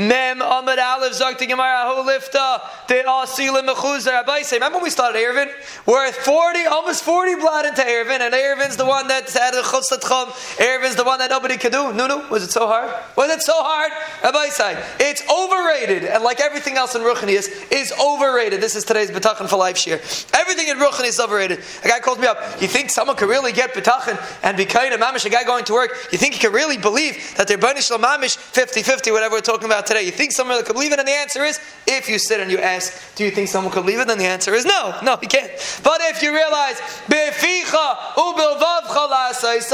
Mem Amad Aleph Zakti Gemara Hu Lifta De Asilim Mechuzar Abaise. Remember when we started Eruvin? We're at 40, almost 40 blood into Eruvin, and Eruvin's the one that had the Chutz Chum. Eruvin's the one that nobody could do. Nunu, was it so hard? Was it so hard? Abaise. It's overrated, and like everything else in Ruchnius, is overrated. This is today's B'tachan for Life share. Everything in Ruchnius is overrated. A guy calls me up. You think someone could really get B'tachan and be kind of mamish, a guy going to work? You think he could really believe that they're Banish Mamish 50 50, whatever we're talking about today? You think someone could believe it? And the answer is, if you sit and you ask, do you think someone could believe it? Then the answer is no. No, he can't. But if you realize,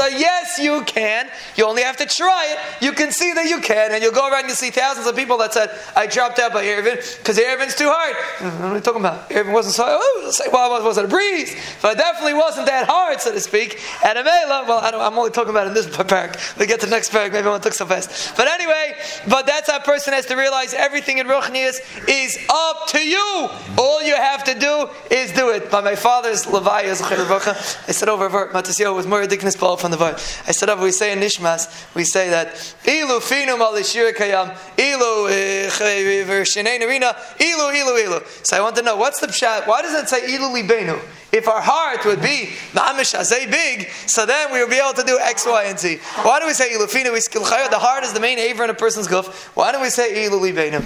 yes, you can. You only have to try it. You can see that you can, and you'll go around and you'll see thousands of people that said, I dropped out by Eruvin because Eruvin's too hard. Mm, what are we talking about? Eruvin wasn't so oh, well, it wasn't a breeze, but it definitely wasn't that hard, so to speak. And Amela, well, I am only talking about in this parak. We get to the next parak, maybe I won't talk so fast. But anyway, but that's how a person has to realize everything in Ruchnias is up to you. All you have to do is do it. By my father's Levi, I said over Matasio was more ridiculous Paul from the Var. I said over, we say in Nishmas, we say that Ilu finum al kayam, Ilu eh, narina, Ilu, Ilu, Ilu. So I want to know, what's the pshat? Why does it say Ilu libenu? If our heart would be mamish azay big, so then we would be able to do X, Y, and Z. Why do we say ilufina? We The heart is the main aver in a person's guf. Why don't we say ilu libeinu?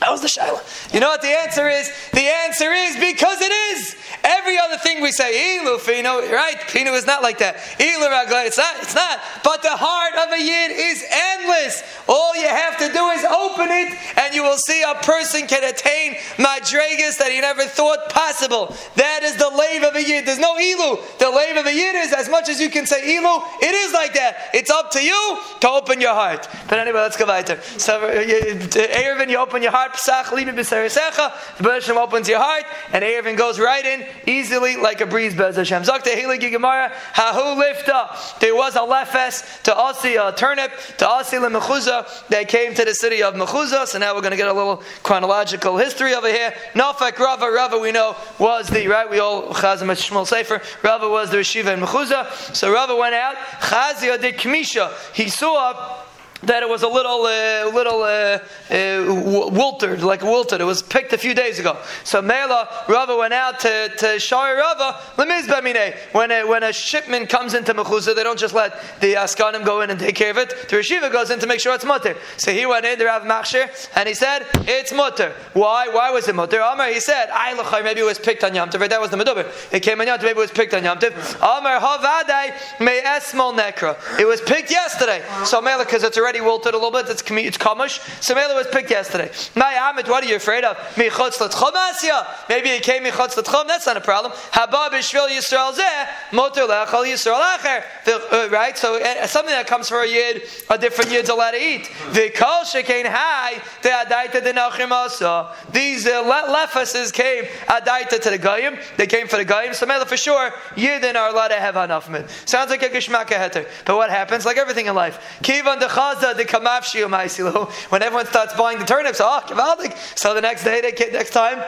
That was the shaila. You know what the answer is? The answer is because it is. Every other thing we say, ilu fino, right? Fino is not like that. Ilu ragla, it's not, it's not. But the heart of a yid is endless. All you have to do is open it, and you will see a person can attain madregas that he never thought possible. That is the lave of a yid. There's no ilu. The lave of a yid is as much as you can say ilu. It is like that. It's up to you to open your heart. But anyway, let's go weiter. So, uh, uh, Eruvin, you open your heart. Psach libi b'sarisecha. The Bereshim opens your heart, and Eruvin goes right in easily like a breeze. Bez Hashem. Zakte Hiligi Gemara. Hahu lifta. There was a lefes to Asi a turnip to Asi lemechuza. They came to the city of Mechuza. So now we're going to get a little chronological history over here. Nafek Rava. Rava we know was the right. We all Chazim Shmuel Sefer. Rava was the Shiva in Mechuza. So Rava went out. Chazia did Kmisha. He saw that it was a little, uh, little uh, uh, wilted, like wilted. It was picked a few days ago. So Mela Rava went out to to Shari Rava. When a, when a shipment comes into Mechuza, they don't just let the askanim go in and take care of it. The Rishiva goes in to make sure it's mutter. So he went in to Rav Machshir and he said it's mutter. Why? Why was it mutter? Amar he said I maybe it was picked on Yom Tov. That was the meduber. It came on Yom Tov. Maybe it was picked on Yom Tov. Amar havadai me esmol nekra. It was picked yesterday. So Mela because it's already already wilted a little bit. It's it's kamush. Samela was picked yesterday. Amit, what are you afraid of? Maybe it came l'tchom. That's not a problem. Haba b'shvil yisrael zeh motor lechol yisrael acher. Uh, right. So uh, something that comes for a yid, a different yid's allowed to eat. V'kol shekein hai the adaita denachim also. These uh, lefases came adaita to the goyim. They came for the goyim. Samela for sure. Yidden are allowed to have it. Sounds like a geshmaka heter. But what happens? Like everything in life. Kivan dechaza the When everyone starts buying the turnips, oh. So the next day, they next time,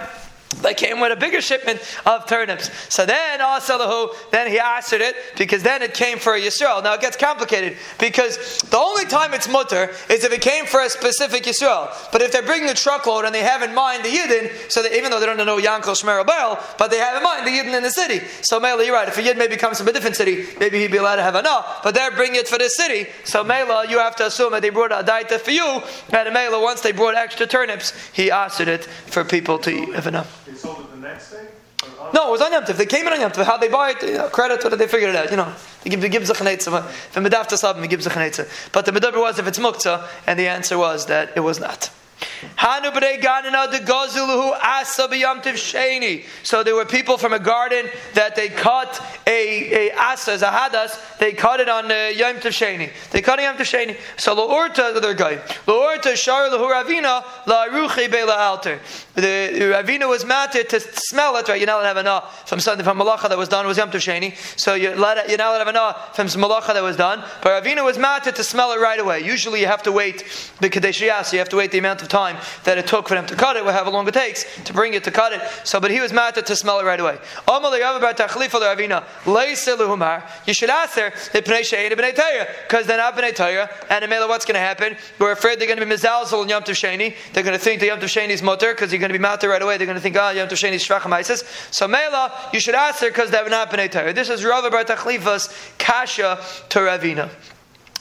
they came with a bigger shipment of turnips. So then, Asalahu, then he answered it because then it came for a Yisrael. Now it gets complicated because the only time it's mutter is if it came for a specific Yisrael. But if they're bringing a truckload and they have in mind the Yidden, so that even though they don't know Yankel Shmer Barrel, but they have in mind the Yidden in the city. So Mela, you're right. If a Yid maybe comes from a different city, maybe he'd be allowed to have a no, but they're bringing it for the city. So Mela, you have to assume that they brought a daita for you, and Mela, once they brought extra turnips, he answered it for people to eat. Enough. They sold it the next day? No, it was on Yom Tov. They came in on Yom Tov. How they buy it, you know, credit, whether they figure it out. You know, they give, they give zachanetza. If a medaf tasabim, he gives zachanetza. But the medaber was if it's muktzah, and the answer was that it was not. So there were people from a garden that they cut a, a asa, a hadas, they cut it on uh, Yom Tov Sheni. They cut it Yom Tov Sheni. So lo'urta, the other guy, lo'urta shar l'huravina la ruchi be la alter. The Ravina was matter to smell it, right? You're not allowed to have an from something from malacha that was done was yom sheni. So you're, let, you're not allowed to have an from some malacha that was done. But Ravina was matter to smell it right away. Usually you have to wait the kadeshiyas. You have to wait the amount of time that it took for them to cut it, however long it takes to bring it to cut it. So, but he was matter to smell it right away. You should ask her because they're not b'nei Torah, and in what's going to happen? We're afraid they're going to be mizalzel in Yom Tov Sheni. They're going to think the Yom Tov Sheni is mutter because you're going to be matter right away. They're going to think, oh, Yom Tov Sheni isis. So Mela, you should ask her because they're not b'nei Torah. This is Rav Bar Tachlifa's kasha to Ravina.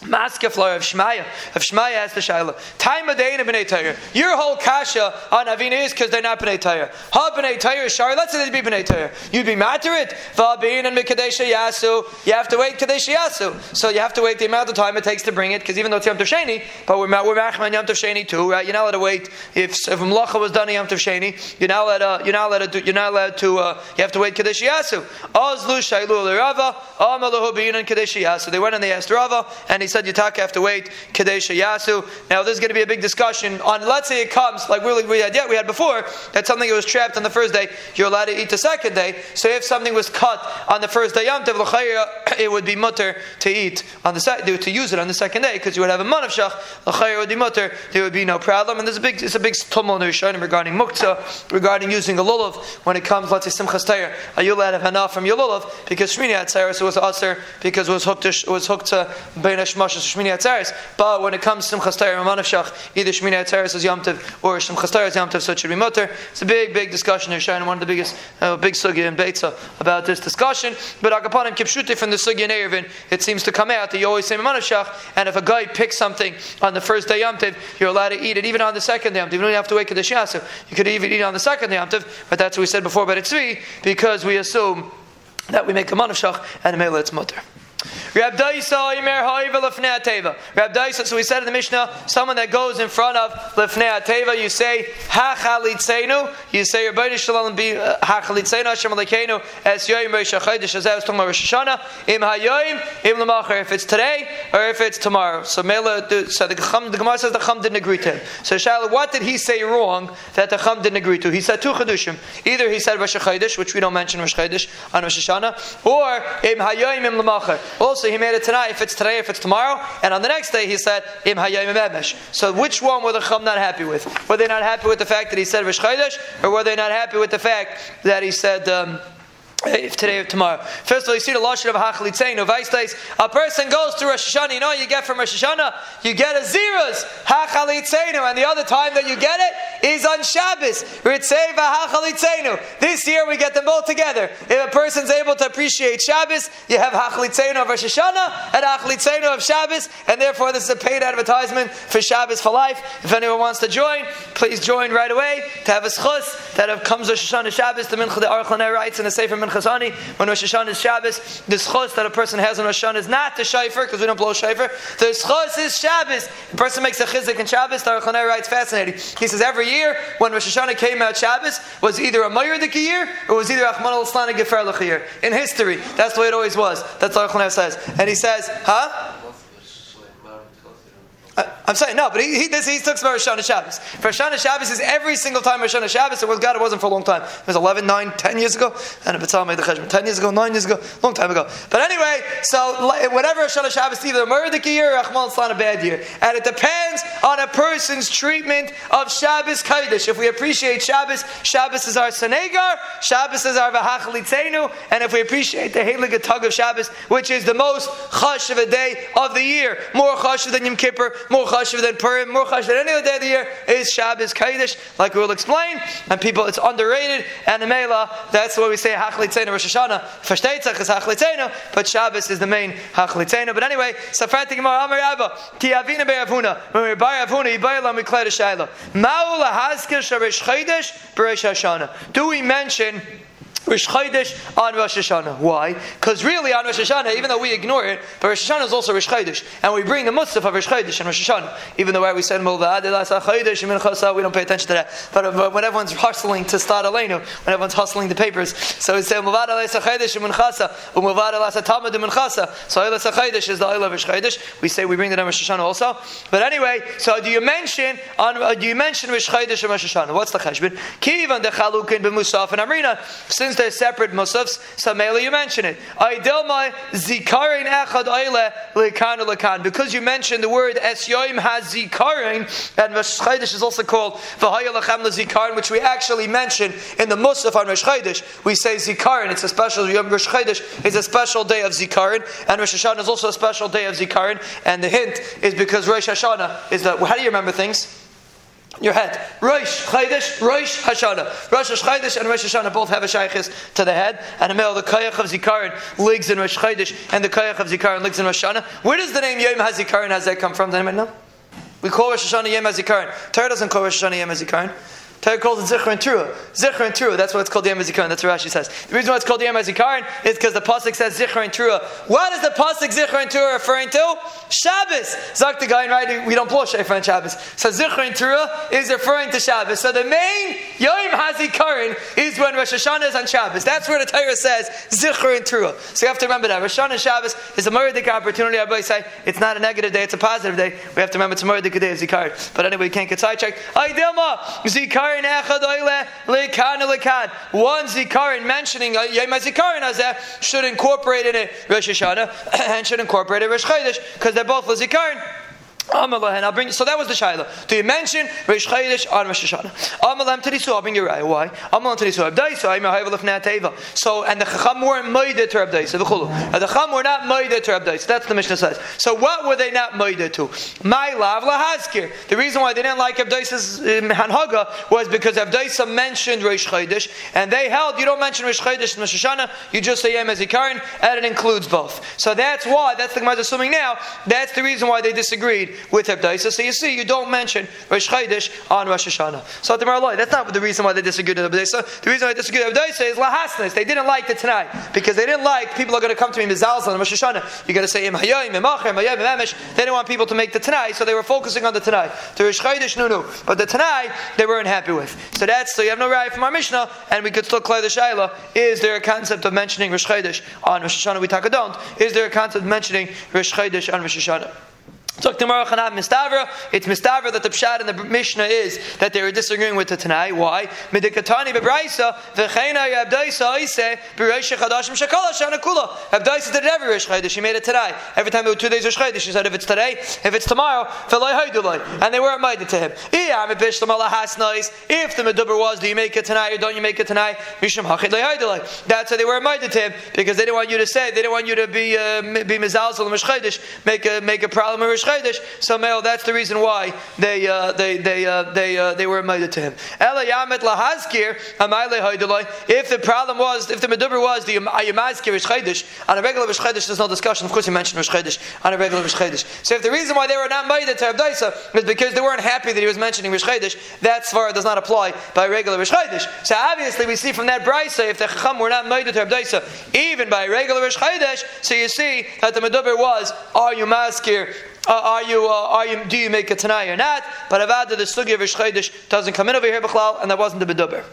Maska floor of Shmaya. Of Shmaya has the Shaila. Time of day in B'nai Torah. Your whole kasha on Avina is because they're not B'nai Torah. Ha B'nai Torah Shari. Let's say they'd be B'nai Torah. You'd be matter it. Va'bin and Mikadesha Yasu. You have to wait Kadesha Yasu. So you have to wait the amount of time it takes to bring it because even though it's Yom Tov Sheni, but we're we're Machman Yom Tov Sheni too, right? You're not allowed to wait if if Mlacha was done in Yom Tov Sheni. You're not allowed. To, you're not allowed to. You're not allowed to. Uh, you have to wait Kadesha Yasu. Ozlu Shailu Rava. Amalahu Bin and Kadesha Yasu. They went and they asked Rava, and he said you have to wait Kadesha Yasu. Now, there's going to be a big discussion on, let's say it comes, like we, we, had, yeah, we had before, that something that was trapped on the first day, you're allowed to eat the second day. So if something was cut on the first day, Yom Tov, it would be mutter to eat on the second, to use it on the second day, because you would have a man of shach, would be mutter, there would be no problem. And there's a big, it's a big tumult in the regarding muktzah, regarding using a lulav when it comes, let's say, simchas tayr, are you allowed to have hana from your lulav? Because Shmini Atzeres was aser, because it was hooked to, it was hooked to Bein Hashmash, Shmini Atzeres. But when it comes to Simchas Torah Shach, either Shmini Atzeres is Yom or Simchas Torah is Yom so it should be Mutter. It's a big, big discussion here, showing one of the biggest, uh, big sugi in Beitza about this discussion. But Agapanim Kipshute from the sugi in Eruvin, it seems to come out that you always say Shach, and if a guy picks something on the first day Yom you're allowed to eat it even on the second day Yom. You don't have to wait Kaddish Yasu. You could even eat on the second day Yom but that's what we said before about it's because we assume that we make a Shach and a Mela it's Mutter. So we said in the Mishnah, someone that goes in front of Lefnei Teva, you say Hachalitzenu, you say Rabbi Shalom be uh, Hachalitzenu Hashem Alekeinu as Yoyim Rosh Chodesh as I was talking about Rosh Hashanah Im Hayoyim Im Lamacher if it's today or if it's tomorrow. So Mela, so the Chum, the Gemara says the Chum didn't agree to him. So Shaila, what did he say wrong that the Chum didn't agree to? He said two Chedushim. Either he said Rosh Chodesh, which we don't mention Rosh Chodesh on Rosh Hashanah, or Im Hayoyim Im Lamacher. Also, he made it tonight if it's today, if it's tomorrow. And on the next day, he said, Im hayayim So which one were the Chum not happy with? Were they not happy with the fact that he said Rosh or were they not happy with the fact that he said, um, Eh, if today or tomorrow. First of all, you see the lashon of hachlitzenu. Vaistais, a person goes to Rosh Hashanah. You know you get from Rosh Hashanah? You get a zeros hachalitzenu, and the other time that you get it is on Shabbos. Ritzeva hachalitzenu. This year we get them both together. If a person's able to appreciate Shabbos, you have hachalitzenu of Rosh Hashanah and hachalitzenu of Shabbos, and therefore this is a paid advertisement for Shabbos for life. If anyone wants to join, please join right away to have a schus that comes Rosh Hashanah Shabbos. The mincha the Aruch writes in a sefer Chazani, when Rosh Hashanah is Shabbos, the schos that a person has on Rosh Hashanah is not the shayfer, because we don't blow shayfer. The schos is Shabbos. The person makes a chizik in Shabbos, the Aruch writes fascinating. He says every year, when Rosh Hashanah came out Shabbos, was either a Mayr year, or was either Achman al-Islan Gefer year. In history, that's the way it always was. That's what Aruch says. And he says, huh? I'm saying no, but he, he, this, he talks about Rosh Hashanah Shabbos. For Rosh Hashanah Shabbos is every single time Rosh Hashanah Shabbos. It was God. It wasn't for a long time. It was 11, 9, 10 years ago. And if it's made the cheshbon 10 years ago, 9 years ago, long time ago. But anyway, so whatever Rosh Hashanah Shabbos, either a murdik year or Achmal a bad year, and it depends on a person's treatment of Shabbos Kodesh. If we appreciate Shabbos, Shabbos is our Senegar, Shabbos is our Vahachalitzenu, and if we appreciate the Heilig Tug of Shabbos, which is the most chash of a day of the year, more chash than Yom Kippur, more chashiv than Purim, more chashiv than any other day of the year is Shabbos Kaddish, like we will explain. And people, it's underrated. And the Mela, that's why we say Hachlitzena Rosh Hashanah. Verstetzach is Hachlitzena, but Shabbos is the main Hachlitzena. But anyway, Safrat Gemara Amar Abba, Ki Avina Be'avuna, when we buy Avuna, Yibayla Miklei Shayla. Ma'ula Haskir Sharesh Chaydesh, Beresh Hashanah. Do we mention Chodesh on Rosh Hashanah. Why? Because really on Rosh Hashanah, even though we ignore it, but Rosh Hashanah is also Chodesh, and we bring the Musaf of Rosh Chodesh and Rosh Hashanah. Even though we said we don't pay attention to that. But, when everyone's hustling to start Aleinu, when everyone's hustling the papers, so we say. So is the Eilah of Chodesh. We say we bring the Rosh Hashanah also. But anyway, so do you mention on do you mention Rosh Chodesh and Rosh Hashanah? What's the cheshbon? Kivan the Chalukin b'Musaf and Amrina. Since they're separate musafs, mainly you mention it. Aidilma zikarin echad oile lekan lekan. Because you mentioned the word esyoim has zikarin, and Rosh Chodesh is also called v'haya lechem zikarin, which we actually mention in the musaf on Rosh Chodesh. We say zikarin. It's a special Yom Rosh Chodesh is a special day of zikarin, and Rosh Hashanah is also a special day of zikarin. And the hint is because Rosh Hashanah is the. How do you remember things? Your head. Rosh Chodesh, Rosh Hashanah. Rosh Chodesh and Rosh Hashanah both have a shaykhis to the head, and the middle, the Koyach of Zikaron lives in Rosh Chodesh, and the Koyach of Zikaron lives in Rosh Hashanah. Where does the name Yom HaZikaron, has that come from? Does anyone know? We call Rosh Hashanah Yom HaZikaron. Torah doesn't call Rosh Hashanah Yom HaZikaron. Torah calls it Zichron Trua. Zichron Trua, that's what it's called Yom Zikaron. That's what Rashi says. The reason why it's called Yom Zikaron is because the Pasuk says Zichron Trua. What is the Pasuk Zichron Trua referring to? Shabbos. Zak the guy in writing, we don't blow Shefer on Shabbos. So Zichron Trua is referring to Shabbos. So the main Yom HaZikaron is when Rosh Hashanah is on Shabbos. That's where the Torah says Zichron Trua. So you have to remember that. Rosh Hashanah Shabbos is a murdik opportunity. Everybody say it's not a negative day, it's a positive day. We have to remember it's a murdik day of Zikaron. But anyway, we can't get sidetracked. Aydilma, Zikaron zikarin echad oile lekan lekan. One zikarin mentioning uh, Yom Zikarin Hazeh should incorporate in it Rosh Hashanah and should incorporate it Rosh Chodesh because they're both lezikarin. I'll bring. So that was the shaila. Do you mention Rish Chodesh on Rosh Hashanah? Amalam Tadisu. I'll bring you right. Why? Amalam Tadisu. Abdaisa. I'm a hayvel of. So and the Chacham weren't moide to Abdaisa. The Chulu. The Chacham were not moide to Abdaisa. That's the Mishnah says. So what were they not moide to? My lav lahazkir. The reason why they didn't like Abdaisa's um, Hanhaga was because Abdaisa mentioned Rish Chodesh, and they held you don't mention Rish Chodesh in Rosh Hashanah. You just say Yom Zikaron, and it includes both. So that's why. That's the Gemara assuming now. That's the reason why they disagreed with Hebdaisa. So you see, you don't mention Rosh Chodesh on Rosh Hashanah. So that's not the reason why they disagreed with Hebdaisa. The reason why they disagreed with Hebdaisa is lahasnas. They didn't like the Tanai because they didn't like people are going to come to me mizalzal on Rosh Hashanah. You got to say im hayayim, im achim, They didn't want people to make the Tanai, so they were focusing on the Tanai. The Rosh Chodesh, no, no. But the Tanai, they weren't happy with. So that's so you have no right from our Mishnah, and we could still clear the Shaila. Is there a concept of mentioning Rosh Chodesh on Rosh Hashanah? We talk don't. Is there a concept of mentioning Rosh Chodesh on Rosh Hashanah? So It's mistavra that the pshat and the Mishnah is that they were disagreeing with the Tanai. Why? Midikatani bebraisa v'cheina yabdaisa oise b'reisha chadashim shekala shana kula. Abdaisa did it every Rosh Chodesh. She made it today. Every time it was two days Rosh Chodesh, she said if it's today, if it's tomorrow, v'loi hayduloi. And they weren't to him. i am a bishlamalhasnaiz. If the meduber was, do you make it tonight or don't you make it tonight? Mishum hachid lehayduloi. That's why they were made to him because they didn't want you to say, they didn't want you to be uh, be Rosh Chodesh, make a make a problem in Rosh Chodesh. So male, that's the reason why they uh, they they uh, they uh, they were made to him. If the problem was, if the meduber was the ayamazkir is chaydish on a regular Rosh there's no discussion. Of course, you mentioned Rosh on a regular Rosh So if the reason why they were not made to Abdaisa is because they weren't happy that he was mentioning Rosh that svara does not apply by regular Rosh So obviously, we see from that brisa if the chacham were not made to Abdaisa even by regular Rosh so you see that the meduber was are you maskir uh, are you, uh, are you, do you make a Tanai or not? But Avada, the Sugi of Ishchaydish doesn't come in over here, Bechlal, and that wasn't the Beduber.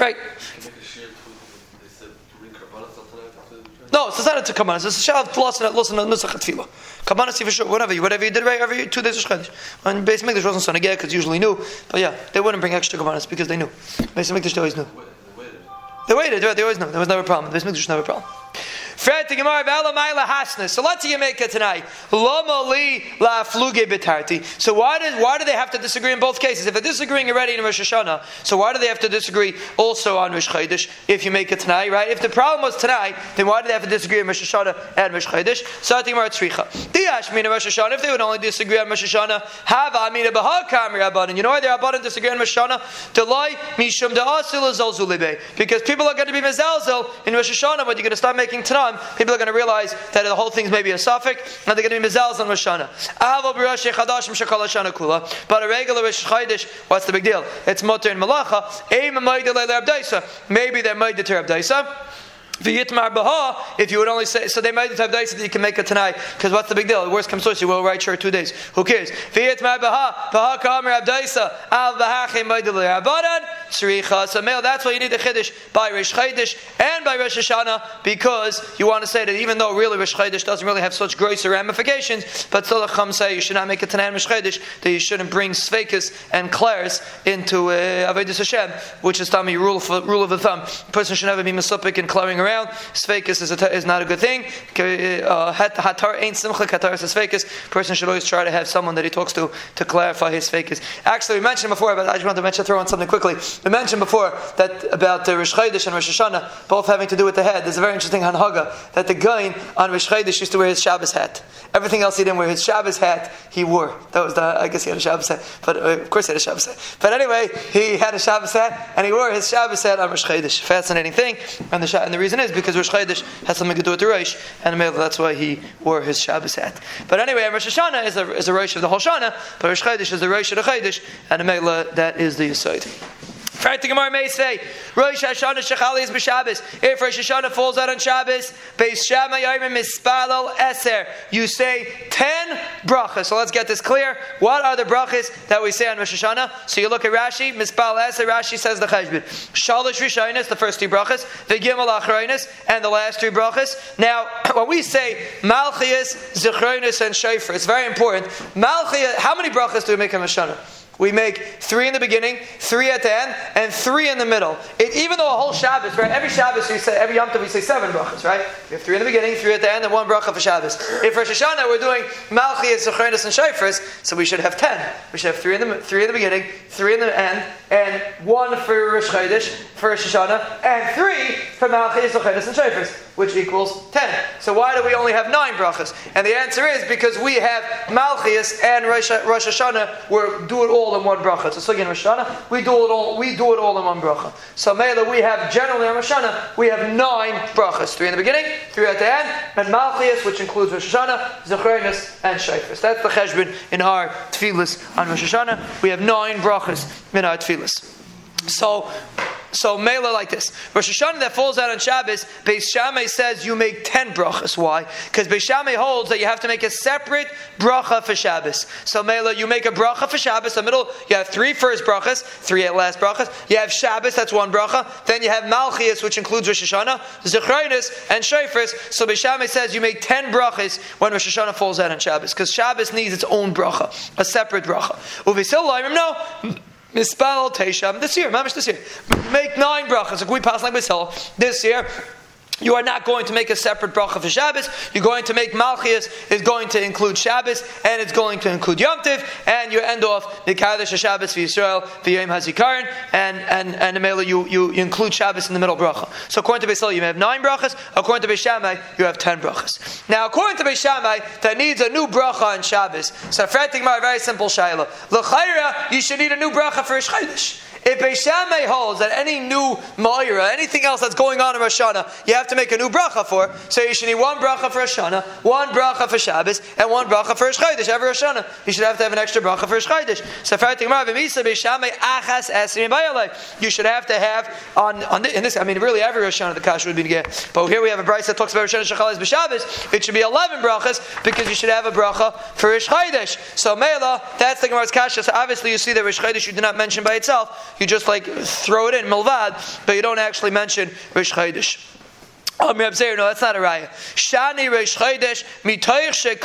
Right. No, it's not to Kamanas. It's a Shav plus and listen to Nusach Tefillah. Kamanas, for sure, whatever you, whatever you did, right, every two days of Shchadish. And Beis Mikdash wasn't son again because usually knew. But yeah, they wouldn't bring extra Kamanas because they knew. Beis Mikdash they always knew. They waited, they always knew. There was never a problem. Beis Mikdash never a problem. So let's say you make it tonight. So why do why do they have to disagree in both cases? If they're disagreeing already in Rosh Hashanah, so why do they have to disagree also on Rosh Chodesh if you make it tonight, right? If the problem was tonight, then why do they have to disagree in Rosh Hashanah and Rosh Chodesh? So I think more tzricha. Diash mina Rosh Hashanah. If they would only disagree on Rosh Hashanah, have amina bahakam rabbanon. You know why the rabbanon disagree on Rosh Hashanah? Delay mishum da'asil. Because people are going to be mezelzel in Rosh Hashanah, but you're going to start making tonight people are going to realize that the whole thing's maybe a suffix, and they're going to be mizals on Rosh Hashanah. But a regular Rosh Chodesh, what's the big deal? It's mutter and malacha. Maybe they're made to Abdaisa. If you would only say, so they might have days that you can make it tonight, because what's the big deal? The worst comes first, you will write sure two days. Who cares? So male, that's why you need the chiddush by Rish Chaydish and by Rosh Hashanah, because you want to say that even though really Rish Chaydish doesn't really have such gross ramifications, but still the Chum say you should not make it tonight Rish Chaydish, that you shouldn't bring Sveikas and Clares into uh, Avedis Hashem, which is Tami rule, rule of the thumb. A person should never be misupik and clearing around. Svekis is, is not a good thing. Uh, hatar ain't simcha. Person should always try to have someone that he talks to to clarify his svekis. Actually, we mentioned before, but I just wanted to mention, throw on something quickly. We mentioned before that about uh, Chodesh and Rosh Hashanah, both having to do with the head. There's a very interesting hanhaga that the guy on Chodesh used to wear his Shabbos hat. Everything else he didn't wear. His Shabbos hat he wore. That was the, I guess he had a Shabbos hat, but uh, of course he had a Shabbos hat. But anyway, he had a Shabbos hat and he wore his Shabbos hat on Rosh Chodesh. Fascinating thing, and the, and the reason is because Rosh Chodesh has something to do with the Rosh, and that's why he wore his Shabbos hat. But anyway, Rosh Hashanah is a, is Rosh of the whole Shana, but Rosh Chodesh is the Rosh of the Chodesh, and the Meghalah uh, that is the Yisod. The Gemara may say, Rosh Hashanah Shechali is b'Shabbos. If Rosh Hashanah falls out on Shabbos, Beis Shammai Yomim Mispalal Eser. You say ten brachas. So let's get this clear. What are the brachas that we say on Rosh Hashanah? So you look at Rashi, Mispal Eser. Rashi says the Cheshbon. Shalosh Rishonis, the first two brachas. The Gimel Achronis, and the last three brachas. Now, when we say Malchias, Zechronis, and Shofar, it's very important. Malchias. How many brachas do we make on Rosh Hashanah? We make three in the beginning, three at the end, and three in the middle. It, even though a whole Shabbos, right? Every Shabbos we say, every Yom Tov we say seven brachas, right? We have three in the beginning, three at the end, and one bracha for Shabbos. If Rosh Hashanah we're doing Malchias, Zechronis, and Shofars, so we should have ten. We should have three in the three in the beginning, three in the end, and one for Rosh Chodesh, for Rosh Hashanah, and three for Malchias, Zechronis, and Shofars, which equals ten. So why do we only have nine brachas? And the answer is because we have Malchias and Rosh, Rosh Hashanah, we do it all in one bracha. So a sugi Rosh Hashanah. We do it all. We do it all in one bracha. So Mela, we have generally on Rosh Hashanah we have nine brachas: three in the beginning, three at the end, and Malchias, which includes Rosh Hashanah, and Shayfus. That's the cheshbon in our tefillas on Rosh Hashanah. We have nine brachas in our tefillas. So so Mela like this. Rosh Hashanah that falls out on Shabbos, Beis Shammai says you make ten brachas. Why? Because Beis Shammai holds that you have to make a separate bracha for Shabbos. So Mela, you make a bracha for Shabbos. The middle, you have three first brachas, three at last brachas. You have Shabbos, that's one bracha. Then you have Malchias, which includes Rosh Hashanah, Zechrinus, and Shofars. So Beis Shammai says you make ten brachas when Rosh Hashanah falls out on Shabbos, because Shabbos needs its own bracha, a separate bracha. Uvisil no. Mispal Tesham this year, mamish this year. Make nine brachas. Like we pass like this this year. You are not going to make a separate bracha for Shabbos. You're going to make Malchias is going to include Shabbos and it's going to include Yom Tiv, and you end off the Kaddish Shabbos for Yisrael for Yom Hazikaron, and and and the you, you include Shabbos in the middle bracha. So according to Beisil, you may have nine brachas. According to Beishamai, you have ten brachas. Now according to Beishamai, that needs a new bracha on Shabbos. So Fratikmar, very simple shaila. L'chayra, you should need a new bracha for Ish if Beishamay holds that any new Moira, anything else that's going on in Rosh Hashanah, you have to make a new bracha for, so you should need one bracha for Rosh Hashanah, one bracha for Shabbos, and one bracha for Rosh Chodesh. Every Rosh Hashanah, you should have to have an extra bracha for Rosh Chodesh. So you should have to have on, on the, in this. I mean, really, every Rosh Hashanah the kasha would be get. But here we have a brayse that talks about Rosh Hashanah b'Shabbos. It should be eleven brachas because you should have a bracha for Rosh Chodesh. So Mela, that's the Gemara's kasha. So obviously, you see that Rosh Chodesh you do not mention by itself. You just like throw it in milvad, but you don't actually mention Rish Chodesh. Um, Reb Zeir, no, that's not a raya. Shani Chodesh mitoich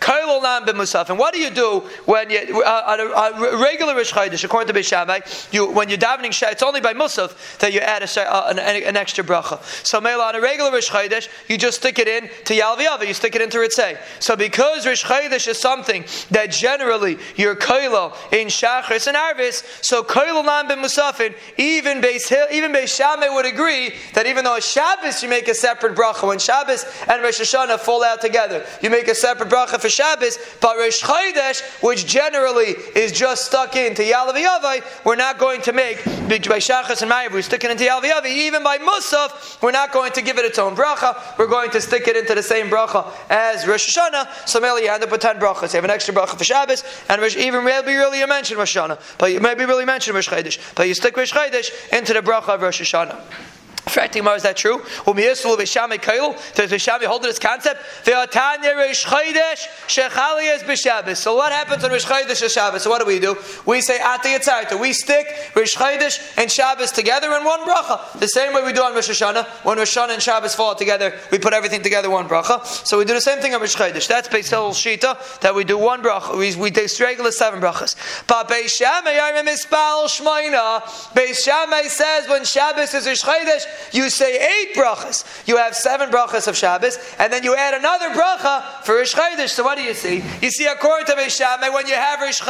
koilol nam. And what do you do when you uh, on, a, a regular Reish Chodesh, according to Beishamai, you when you're davening it's only by musaf that you add a, uh, an, an, extra bracha. So Mela on a regular Reish Chodesh, you just stick it in to Yalviyava, you stick it into Ritzei. So because Reish Chodesh is something that generally you're koilol in shachris and arvis, so koilol nam b'musafin, even Beis even Beishamai would agree that even though a Shabbos you make a separate bracha, when Shabbos and Rosh Hashanah fall out together, you make a separate bracha for Shabbos, but Rosh Chodesh, which generally is just stuck into Yalav Yavai, we're not going to make, by Shachas and Ma'av, we're sticking into Yalav Yavai, even by Musaf, we're not going to give it its own bracha, we're going to stick it into the same bracha as Rosh Hashanah, so maybe you end up with 10 brachas. You have an extra bracha for Shabbos, and even maybe really you mention Rosh Hashanah, but you maybe really mention Rosh Chodesh, but you stick Rosh Chodesh into the bracha of Rosh Hashanah. Fatima, is that true? Does Bishami hold this concept? So what happens on Rish Chodesh and Shabbos? So what do we do? We say Ati Yitzarta. We stick Rish Chodesh and Shabbos together in one bracha. The same way we do on Rosh Hashanah. When Rosh Hashanah and Shabbos fall together, we put everything together one bracha. So we do the same thing on Rish Chodesh. That's Beis Shita, that we do one bracha. We, we do regular seven brachas. But Beis Shammai, I Shmoina. Beis says when Shabbos is Rish Chodesh, you say eight brachas. You have seven brachas of Shabbos, and then you add another bracha for Rish. So what do you see? You see, according to Beis when you have Rish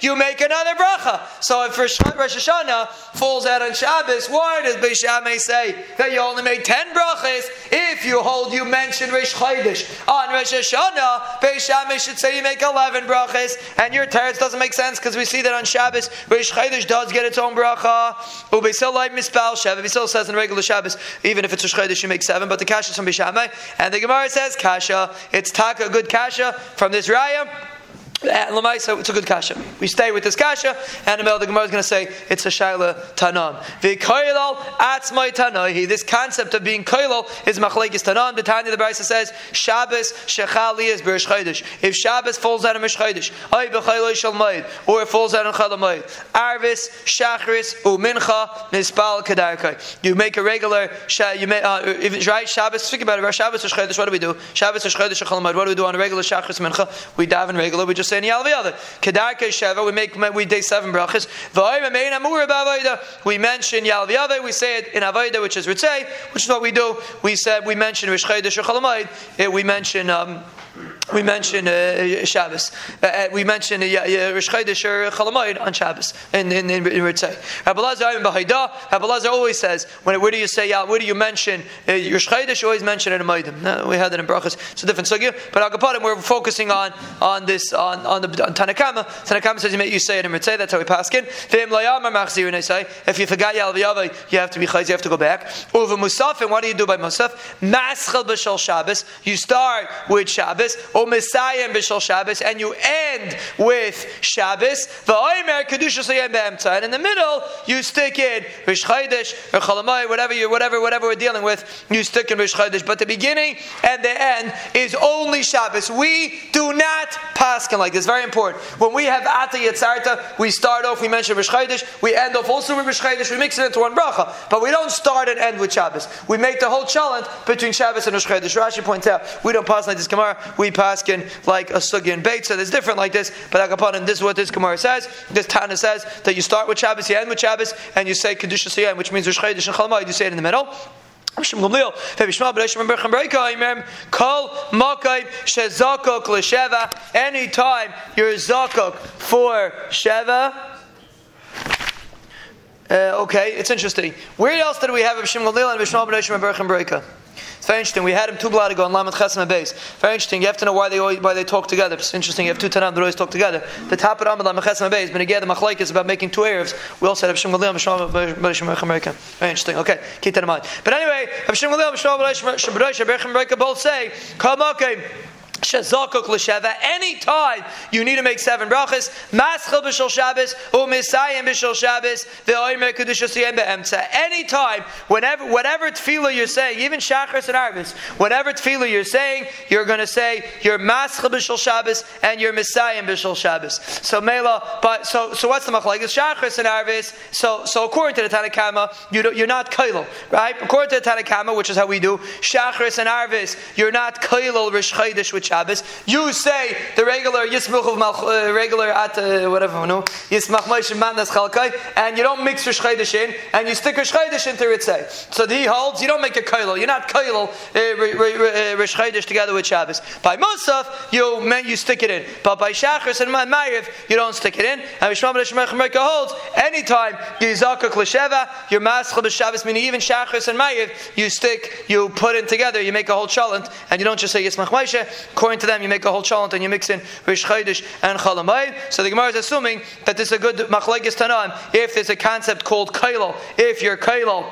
you make another bracha. So if Rosh Hashanah falls out on Shabbos, why does Beis Shammai say that you only make ten brachas if you hold you mention Rish? On Rosh Hashanah, Beis should say you make eleven brachas, and your teretz doesn't make sense because we see that on Shabbos, Rish does get its own bracha. Ubesil like mispal Shabbos. Says in regular Shabbos, even if it's a Chodesh, you make seven. But the Kasha is from Bishamai, and the Gemara says Kasha. It's taka good Kasha from this Raya. So it's a good kasha. We stay with this kasha, and the Gemara is going to say it's a shaila tanan. V'koilal atzmai tanoi. This concept of being koilal is machlekes tanan. The Tanya the Brisa says Shabbos shechali is berish. If Shabbos falls out of mish chodesh, ay b'chayloi shal or it falls out in chal Arvis shachris umincha mispal kedarkai. You make a regular. You make uh, if it's right Shabbos. Think about it. Shabbos is chodesh. What do we do? Shabbos is chodesh chal What do we do on a regular shachris mincha? We daven regular. We just any other. Kedarke Sheva, we make we day seven brachas. We mention Yalviyave, we say it in Avodah, which is Ritzay, which is what we do. We said we mention Rish Chodesh We mention. Um, we mentioned uh, Shabbos. Uh, uh we mentioned uh, Rosh Chodesh or Chalamayid on Shabbos in in in, Ritzay. Rabbi Lazar always says when where do you say where do you mention uh, Chodesh always mention it in Maidim. No, we had it in Brachas. It's a different sugya. But Agapadim we're focusing on on this on on the on Tanakama. Tanakama says you, may, you say it in Ritzay. That's how we pass in. If you forgot Yalviyava, you have to be chayz. You have to go back. Uva Musaf. And what do you do by Musaf? Maschel b'shal Shabbos. You start with Shabbos. O Messiah Bishal Shabbos, and you end with Shabbos. The Oimer Kedushas Be'emta. And in the middle, you stick in Rish or Chalamai, whatever you, whatever, whatever we're dealing with, you stick in Rish. But the beginning and the end is only Shabbos. We do not paskin like this. Very important. When we have Ata Yitzarta, we start off, we mention Rish we end off also with Rish we mix it into one bracha. But we don't start and end with Shabbos. We make the whole challenge between Shabbos and Rish. Rashi points out, we don't pass like this Gemara, we paskin like a sugi and beit. So there's different like this. But Akapanim, this is what this Gemara says. This Tana says that you start with Shabbos, you end with Shabbos, and you say Kedusha Siyam, which means Rosh and Chalmai. You say it in the middle. L'Sheva. Anytime you're Zakok for Sheva. Uh, okay, it's interesting. Where else did we have Bishim Gamliel and Bishmal B'Neshim Berchem Breika? Very interesting. We had him two blood ago in Lamed Chesem Beis. Very interesting. You have to know why they always, why they talk together. It's interesting. You have two Tanam that always talk together. The top of Lamed Chesem Beis. But again, the Machlaik is about making two Arabs. We also had Hashem Galil Mishma America. Very interesting. Okay, keep that in mind. But anyway, Hashem Galil Mishma both say, Come okay. Shazakuk l'sheva. Anytime you need to make seven brachas, maschel b'shal Shabbos, u'misayim b'shal Shabbos, the ve'oimer kedushasiyem be'emtza. Anytime, whenever, whatever tefillah you're saying, even shachris and arvis, whatever tefillah you're saying, you're going to say you're maschel b'shal Shabbos and you're misayim b'shal Shabbos. So mela, but so so what's the machlek? It's shachris and arvis. So so according to the Tanakhama, you you're not kailul, right? According to the Tanakhama, which is how we do shachris and arvis, you're not kailul rish which Shabbos. You say the regular Yismuch of Malch, uh, regular at uh, whatever no Yismach Moshe Matnas Chalkai, and you don't mix Rosh Chodesh in, and you stick Rosh Chodesh into Ritzay. So he holds you don't make a kailo. You're not kailo uh, Rosh together with Shabbos. By Musaf you you stick it in, but by Shachris and Ma'ariv you don't stick it in. And Rishmam Rishmach holds anytime you zakak l'sheva, you're maschal b'Shabbos, meaning even Shachris and Ma'ariv you stick you put in together, you make a whole chalent, and you don't just say Yismach Moshe. According to them, you make a whole chalent and you mix in Rish and Chalamayim. So the Gemara is assuming that this is a good machlekes tanaim if there's a concept called kailo. If you're kailo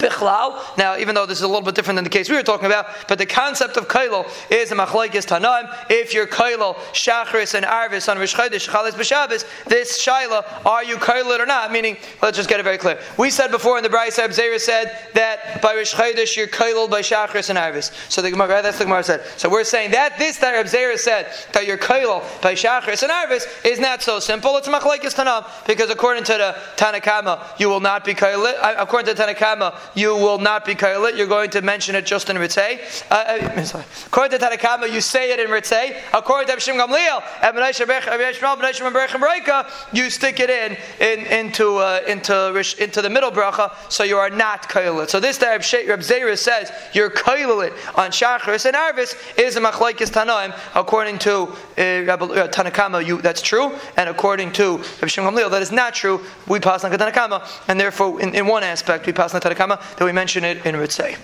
Bichlau. Now, even though this is a little bit different than the case we were talking about, but the concept of kailo is a machlekes tanaim. If you're kailo shachris and arvis on Rish Chodesh chalis b'Shabbos, this shaila, are you kailo or not? Meaning, let's just get it very clear. We said before in the Brayse Abzera said that by Rish Chodesh you're kailo by shachris and arvis. So the Gemara, that's the Gemara said. So we're saying that this that Abzera said that you're kailo by shachris and arvis is not so simple. It's machlekes tanaim because according to the Tanakama, you will not be kailo. Uh, according to Tanakama you will not be kailit. You're going to mention it just in Ritzay. Uh, uh, according to Tanakama, you say it in Ritzay. According to Abishim Gamliel, you stick it in, in into uh, into into the middle bracha, so you are not kailit. So this Reb Zera says you're kailit on Shachris and Arvis is a machlaikis tanaim. According to uh, uh, Tanakama, you that's true, and according to Abishim Gamliel, that is not true. We pass on Tanakama, and therefore, in, in one aspect, we pass on Tanakama that we mention it in Ritzay.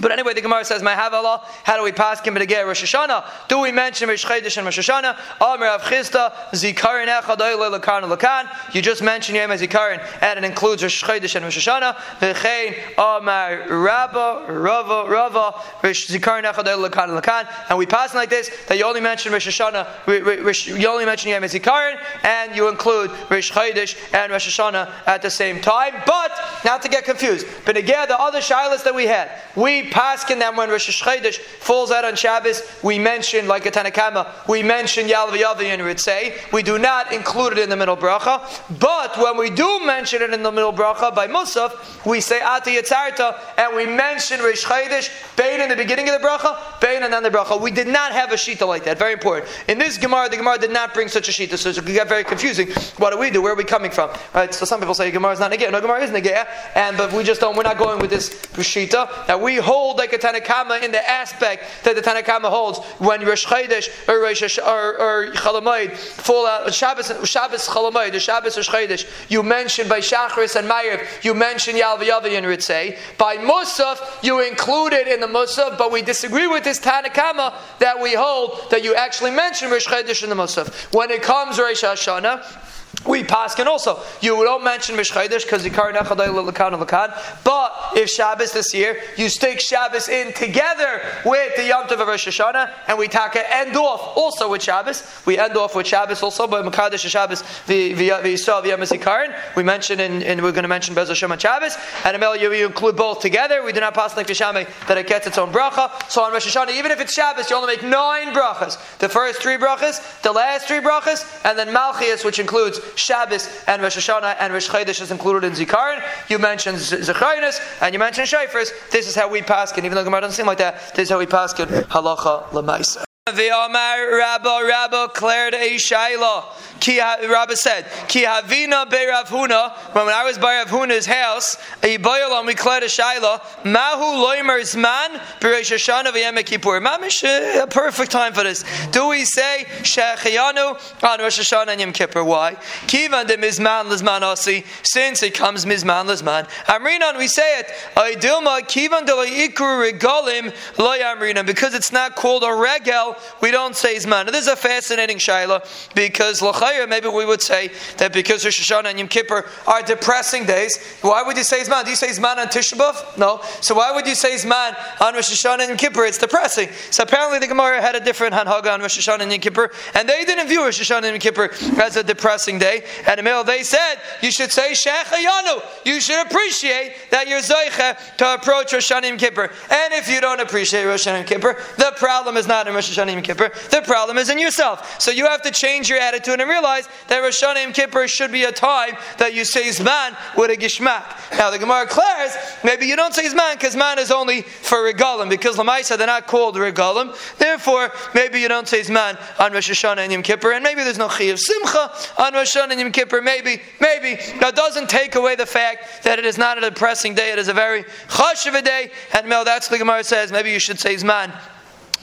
But anyway, the Gemara says, "My Havala." How do we pass him to get Rosh Hashanah? Do we mention Rosh Chodesh and Rosh Hashanah? Amr Av Chisda Zikarin Echad Oile Lakan. You just mentioned Yom Zikarin, and it includes Rosh Chodesh and Rosh Hashanah. V'chein Amar Rabba Rava Rava Zikarin Echad Oile Lakan. And we pass like this that you only mention Rosh Hashanah, you only mention Yom Zikarin, and you include Rosh Chodesh and Rosh Hashanah at the same time. But not to get confused, but again, the other shilas that we had, we paskin that when Rosh Chodesh falls out on Shabbos, we mention, like a Tanakama, we mention Yalvayavi and Ritzay. We do not include it in the middle bracha. But when we do mention it in the middle bracha by Musaf, we say Ati Yitzarta, and we mention Rosh Chodesh, Bain in the beginning of the bracha, Bain and then the bracha. We did not have a shita like that. Very important. In this Gemara, the Gemara did not bring such a shita, so it get very confusing. What do we do? Where are we coming from? Right? So some people say Gemara is not Negea. No, Gemara is Negea, and but we just don't. We're not going with this shita. That we hold hold like a Tanakama in the aspect that the Tanakama holds. When Rosh Chodesh or Rosh or, or Chalamayid fall out Shabbos Shabbos Chalamayid the Shabbos Rosh Chodesh you mention by Shachris and Ma'ariv you mention Yalvayavi and Ritzay by Musaf you include it in the Musaf but we disagree with this Tanakama that we hold that you actually mention Rosh Chodesh in the Musaf. When it comes Rosh Hashanah we pass, paskin also. You don't mention Mishchaydish because you carry Nechadai Lakan. But if Shabbos this year, you stick Shabbos in together with the Yom Tov of Rosh Hashanah, and we taka end off also with Shabbos. We end off with Shabbos also, but Makadish Shabbos the Yisrael Yom Zikaron. We mention and, and we're going to mention Bez Hashem on Shabbos, and Amel you include both together. We do not pass like Vishame that it gets its own bracha. So on Rosh Hashanah, even if it's Shabbos, you only make nine brachas. The first three brachas, the last three brachas, and then Malchias, which includes Shabbos and Rosh Hashanah and Rosh Chodesh is included in Zikaron. You mentioned Zecharinas and you mentioned Shofars. This is how we pass it. Even though Gemara doesn't seem like that, this is how we pass. Halacha lemaisa. The Omar Rabba Rabba declared a Shaila. Ki Rabbi said, Ki Havina be Rav Huna. When I was by Rav Huna's house, a boilam we declared a Shaila. Mahu loimer zman b'Rosh Hashanah v'Yom Kippur. Mamish uh, a perfect time for this. Do we say Shechayanu on Rosh Hashanah and Yom Kippur? Why? Kivan de mizman lizman asi. Since it comes mizman lizman. Amrinan we say it. Aidilma kivan de ikru regalim lo amrinan because it's not called a regel we don't say Zman. Now, this is a fascinating Shaila because Lachayah, maybe we would say that because Rosh Hashanah and Yom Kippur are depressing days, why would you say Zman? Do you say Zman on Tisha B'Av? No. So why would you say Zman on Rosh Hashanah and Yom Kippur? It's depressing. So apparently the Gemara had a different Hanhaga on Rosh Hashanah and Yom Kippur, and they didn't view Rosh Hashanah and Yom Kippur as a depressing day. And middle, they said you should say Shechayanu. You should appreciate that you're Zoicha to approach Rosh Hashanah and Yom Kippur. And if you don't appreciate Rosh Hashanah and Yom Kippur, the problem is not in Rosh Hashanah Yom Kippur. The problem is in yourself. So you have to change your attitude and realize that Rosh Hashanah Yom Kippur should be a time that you say Zman with a Gishmak. Now the Gemara declares maybe you don't say Zman because Zman is only for Regalim because Lamaisa they're not called Regalim. Therefore, maybe you don't say Zman on Rosh Hashanah and Yom Kippur, and maybe there's no Chi of Simcha on Rosh Hashanah and Yom Kippur. Maybe, maybe that doesn't take away the fact that it is not a depressing day. It is a very chashiv day, and Mel, that's what the Gemara says. Maybe you should say Zman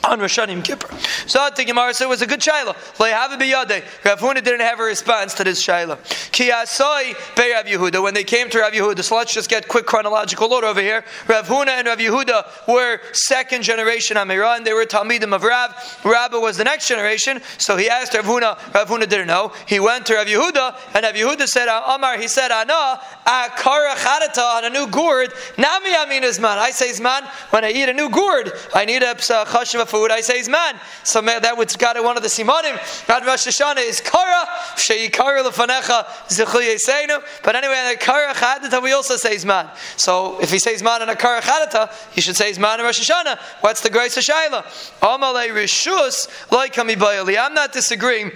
on Rosh Hashanah Kippur. So the Gemara said it was a good shaila. Le'havi biyadei. Rav Huna didn't have a response to this shaila. Ki asoi be Rav Yehuda. When they came to Rav Yehuda, so let's just get quick chronological order over here. Rav Huna and Rav Yehuda were second generation Amira, and they were Talmidim of Rav. Rabba was the next generation, so he asked Rav Huna. Rav Huna didn't know. He went to Rav Yehuda, and Rav Yehuda said, ah, Amar, he said, ah, Ana, akara ah, charata on a new gourd. Nami amin is man. I say man when I eat a new gourd. I need a uh, chashiv food, I say is man. So that would got one of the simanim. Rad Rosh Hashanah is kara sheikara lefanecha zichli yiseinu. But anyway, in a kara chadata we also say is man. So if he says man in a kara chadata, he should say is man in Rosh Hashanah. What's the grace of shaila? Amalei rishus like I'm not disagreeing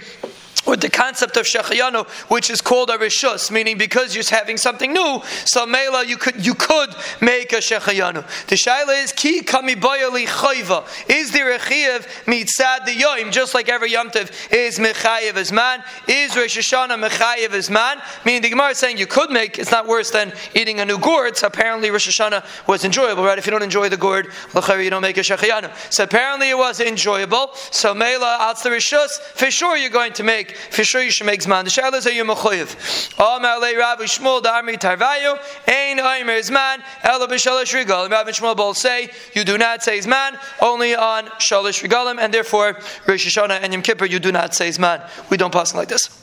with the concept of shechayanu, which is called a rishus, meaning because you're having something new, so mela you could you could make a shechayanu. The shaila is ki kami bayali chayva. Is there a chiyav mitzad the yoim, just like every yomtiv is mechayev as man? Is Rosh Hashanah mechayev as man? Meaning the Gemara is saying you could make. It's not worse than eating a new gourd. So apparently Rosh Hashanah was enjoyable, right? If you don't enjoy the gourd, you don't make a shechayanu. So apparently it was enjoyable. So mela out the rishus. For sure you're going to make for sure you should make zman. The shaila is a yumachoyev. Amar le Rav Shmuel Darmi Tarvayu Ein Oimer Zman Ela b'Shalosh Regalim. Rav and Shmuel both say you do not say zman only on Shalosh Regalim, and therefore Rosh Hashanah and Yom Kippur you do not say zman. We don't pass like this.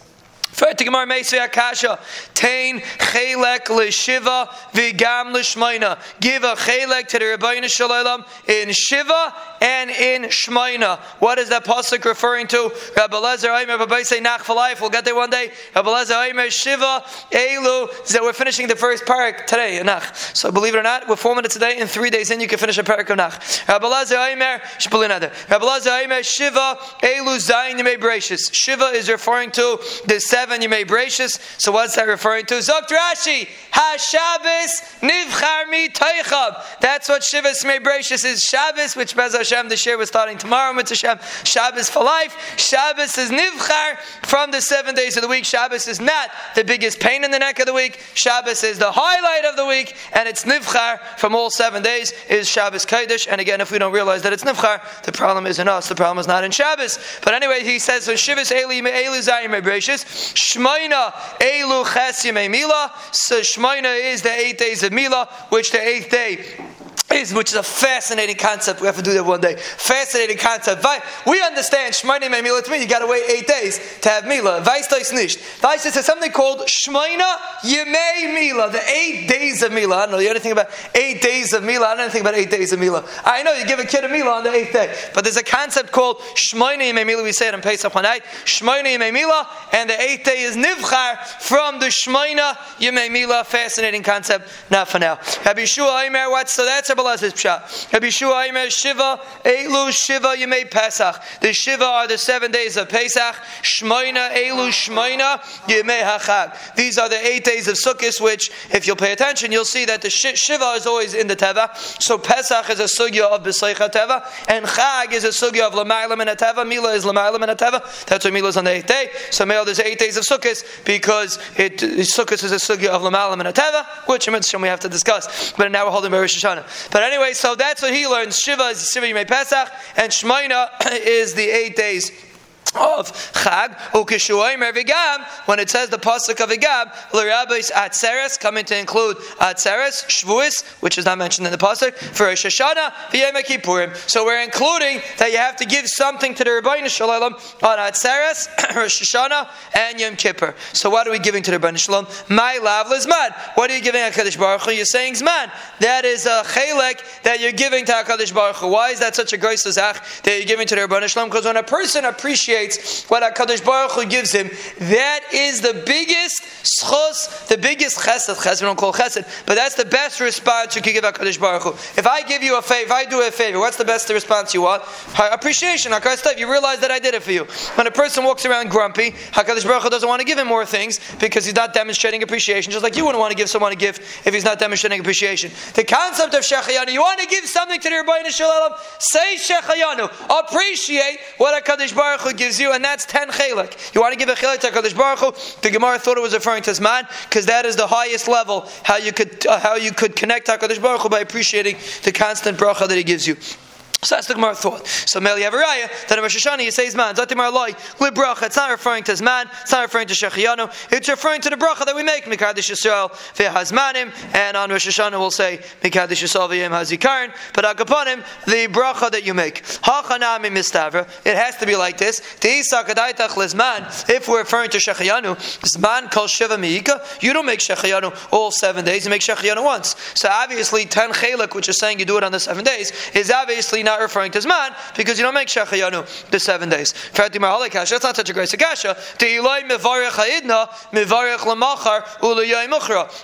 Fert Gemara Meisvei Akasha Tain Chelek LeShiva Vigam LeShmaina. Give a Chelek to the Rebbeinu Shalom in Shiva and in Shmaina. What is that pasuk referring to? Rabbi Lezer Aimer Rabbi say Nach. We'll get there one day. Rabbi Lezer Aimer Shiva Elu. That we're finishing the first parak today. Nach. So believe it or not, we're four minutes a day. In three days, in you can finish a parak of Nach. Rabbi Lezer Aimer Shpalinada. Rabbi Lezer Aimer Shiva Elu Zayin Yemei Bracious. Shiva is referring to the seven may bracious. So what's that referring to? Zokt Rashi, HaShabbos Nivchar Mi Teichab. That's what Shivas May Bracious is. Shabbos, which Bez Hashem, the year was starting tomorrow, with Hashem. Shabbos for life. Shabbos is Nivchar from the seven days of the week. Shabbos is not the biggest pain in the neck of the week. Shabbos is the highlight of the week, and it's Nivchar from all seven days is Shabbos Kodesh. And again, if we don't realize that it's Nivchar, the problem is in us. The problem is not in Shabbos. But anyway, he says, so Shivas Eli Eli Zayim Bracious. Shmoina Elu Ches Mila. So Shmoina is the eight days of Mila, which the eighth day is, which is a fascinating concept. We have to do that one day. Fascinating concept. We understand Shmoina Mila to me. You got to wait eight days to have Mila. Weistais nicht. Weistais is something called Shmoina Yemei Mila. The eight days of Mila. I don't know. You anything about eight days of Mila? I don't know anything about eight days of Mila. I know you give a kid a Mila on the eighth day, but there's a concept called Shmoina Yemei Mila. We say it in Pesach night. Shmoina Yemei Mila, and the eighth day is Nivchar from the Shmoina Yemei Mila. Fascinating concept. Not for now. Rabbi Shua Aimer. What? So that's a Belaz's pshat. Rabbi Shua Shiva Elu Shiva Pesach. The Shiva are the seven days of Pesach. Shmoina Elu Shmoina Yemei Hachag. These are the eight days of Sukkot, which, if you'll pay attention, you'll see that the Shiva is always in the Teva. So Pesach is a sugya of B'Seicha Teva, and Chag is a sugya of Lamaylam and a Teva. Mila is Lamaylam and a Teva. That's why Mila is on the eighth day. So Mel, there's eight days of Sukkot because it Sukkot is a sugya of Lamaylam and a Teva, which in we have to discuss. But now we're holding Rosh Hashanah. But anyway, so that's what he learns. Shiva is Shiva Yimei Pesach, and Shmaina is the eight days of Chag, Vigam, when it says the pasuk of Vigam, L'Rabbis Atzeres, coming to include Atzeres, Shvuis, which is not mentioned in the pasuk, for Rosh Hashanah, V'yem Kippurim. So we're including that you have to give something to the Rebbeinu Shalom on Atzeres, Rosh Hashanah, and Yom Kippur. So what are we giving to the Rebbeinu Shalom? My lav Zman. What are you giving HaKadosh Baruch Hu? You're saying Zman. That is a chelek that you're giving to HaKadosh Baruch Hu. Why is that such a great zach that you're giving to the Rebbeinu Shalom? Because when a person appreciates appreciates what HaKadosh Baruch Hu gives him, that is the biggest schos, the biggest chesed. Chesed, we don't call chesed, but that's the best response you can give HaKadosh Baruch Hu. If I give you a favor, if I do a favor, what's the best response you want? Appreciation. HaKadosh you realize that I did it for you. When a person walks around grumpy, HaKadosh Baruch Hu doesn't want to give him more things because he's not demonstrating appreciation, just like you wouldn't want to give someone a gift if he's not demonstrating appreciation. The concept of Shechayanu, you want to give something to the Rebbeinu Shalom, say Shechayanu. Appreciate what HaKadosh Baruch Hu gives you, and that's 10 chelik. You want to give a chelik to HaKadosh Baruch Hu? The Gemara thought it was referring to Zman, because that is the highest level how you could, uh, how you could connect HaKadosh Baruch Hu by appreciating the constant bracha that he gives you. So that's the Gemara thought. So Meli Avaraya, then in Rosh Hashanah he says man. Zatimar Loi, Lib Bracha. It's not referring to his man. it's not referring to Shechiyanu, it's referring to the Bracha that we make, Mikadish Yisrael V'Hazmanim, and on Rosh Hashanah we'll say Mikadish Yisrael V'Yim Hazikarin, but Agaponim, the Bracha that you make. Hachanami Mistavra, it has to be like this. Teisakadaitach Lizman, if we're referring to Shechiyanu, Zman Kol Shiva Miika, you don't make Shechiyanu all seven days, you make Shechiyanu once. So obviously, ten Chelak, which is saying you do it on the seven days, is obviously not referring to Zman because you don't make Shechayanu the seven days. That's not such a great Sagasha.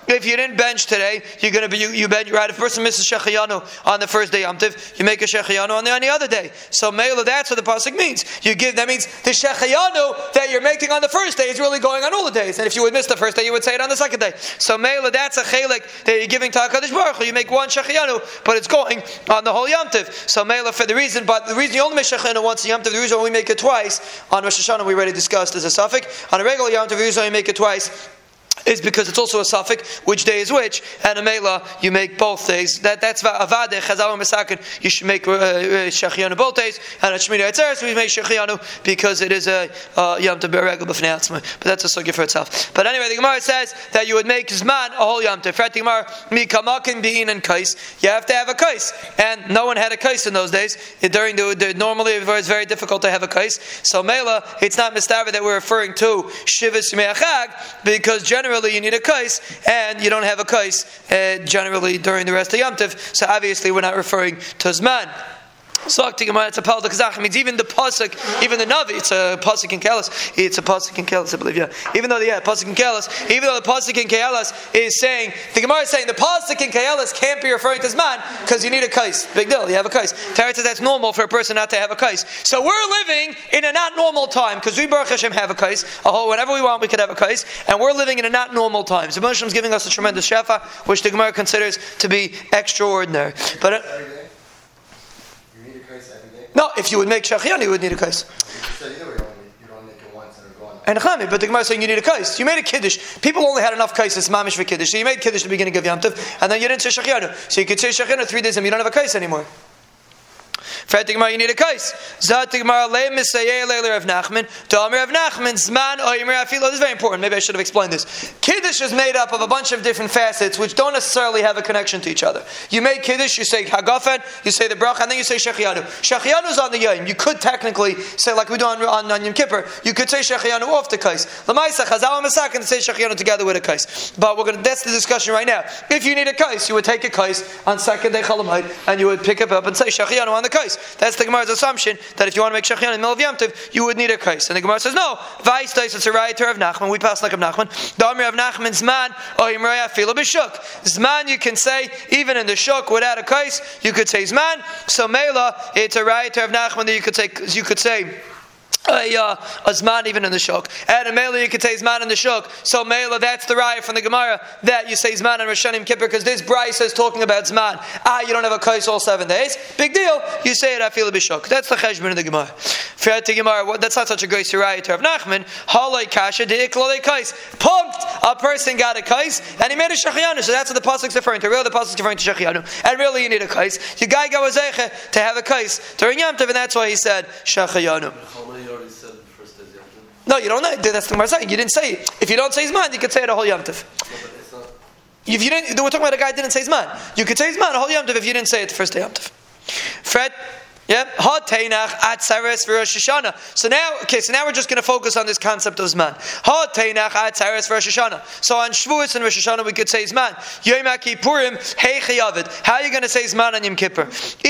If you didn't bench today, you're going to be, you, you bench, right? If a person misses Shechayanu on the first day Yamtiv, you make a Shechayanu on the any other day. So Mela, that's what the Pasuk means. You give, that means the Shechayanu that you're making on the first day is really going on all the days. And if you would miss the first day, you would say it on the second day. So Mela, that's a Chelik that you're giving to HaKadosh Baruch. You make one Shechayanu, but it's going on the whole Yamtiv. So For the reason, but the reason you only make Shechayanu once a Yom Tov, the reason we make it twice on Rosh Hashanah we already discussed as a suffix. On a regular Yom Tov, the reason we make it twice is because it's also a suffix, which day is which, and a mela, you make both days. That, that's avade, chazal masakin, you should make uh, uh both days, and at Shmini Atzeres, we make shechianu because it is a uh, Yom Tov Beregel B'fnei But that's a sugya for itself. But anyway, the Gemara says that you would make Zman a whole Yom Tov. The Gemara, mikamakin bein and kais, you have to have a kais. And no one had a kais in those days. During the, the normally it was very difficult to have a kais. So mela, it's not mistaver that we're referring to Shivas Me'achag, because generally generally you need a kais, and you don't have a kais uh, generally during the rest of Yom Tov. So obviously we're not referring to Zman. It's a Pal Kazach. means even the Pasuk, even the Navi, it's a Pasuk in Koheles. It's a Pasuk in Koheles, I believe, yeah. Even though, yeah, Pasuk in Koheles, even though the Pasuk in Koheles is saying, the Gemara is saying the Pasuk in Koheles can't be referring to Zman because you need a kais. Big deal, you have a kais. Tarot says that's normal for a person not to have a kais. So we're living in a not normal time because we, Baruch Hashem, have a kais. Oh, whenever we want, we could have a kais. And we're living in a not normal time. So is giving us a tremendous shefa, which the Gemara considers to be extraordinary. But. Uh, no, if you would make shachian, you would need a kais. And chami, but the Gemara is saying you need a kais. You made a kiddush. People only had enough kaises, mamish for kiddush. So you made kiddush at the beginning of Yom Tov, and then you didn't say shachianu. So you could say shachianu three days and you don't have a kais anymore. Fred Gemara, you need a kais. Zat Gemara le misayeh le Rav Nachman. To Amir Rav Nachman zman oimer afilo. This is very important. Maybe I should have explained this. Kiddush is made up of a bunch of different facets which don't necessarily have a connection to each other. You make kiddush, you say hagafen, you say the bracha, and then you say shechianu. Shechianu is on the yom. You could technically say like we do on, on, on Yom Kippur. You could say shechianu off the kais. Lamaisa chazal masak and say shechianu together with a kais. But we're going to. That's the discussion right now. If you need a kais, you would take a kais on second day chalamite and you would pick it up and say shechianu on the kais. That's the Gemara's assumption that if you want to make Shechyan in the middle of Yom you would need a kais. And the Gemara says, no, Vais Tais, it's a rioter of Nachman. We pass like of Nachman. Damir of Nachman Zman, or Imraya Fila B'Shuk. Zman you can say, even in the Shuk, without a kais, you could say Zman. So Mela, it's a rioter of Nachman that you could say, you could say, a, uh, a zman even in the shuk. And a mela you could say zman in the shuk. So mela, that's the raya from the Gemara that you say zman and Rishonim Kippur because this Bryce is talking about zman. Ah, you don't have a kais all seven days. Big deal. You say it. I feel a bishuk. That's the cheshbon of the Gemara. For the Gemara, that's not such a great raya to have Nachman. Halay kasha deiklalei kais. Punked. A person got a kais and he made a shachianu. So that's what the pasuk's referring to. Really, the pasuk's referring to shachianu. And really, you need a kais. You guy got to have a kais during Yom Tov, and that's why he said shachianu. No, you don't know. That's the Gemara. You didn't say. If you don't say Zman, you could say it a whole Yom Tov. If you didn't, we're talking about a guy didn't say Zman. You could say Zman a whole Yom Tov if you didn't say it the first day Yom Tov. Fred, Yep. Hot Tainach Atzares for Rosh Hashanah. So now, okay, so now we're just going to focus on this concept of Zman. Hot Tainach Atzares for Rosh Hashanah. So on Shavuos and Rosh Hashanah we could say Zman. Yom Kippurim Hey Chayavid. How are you going to say Zman on Yom Kippur? If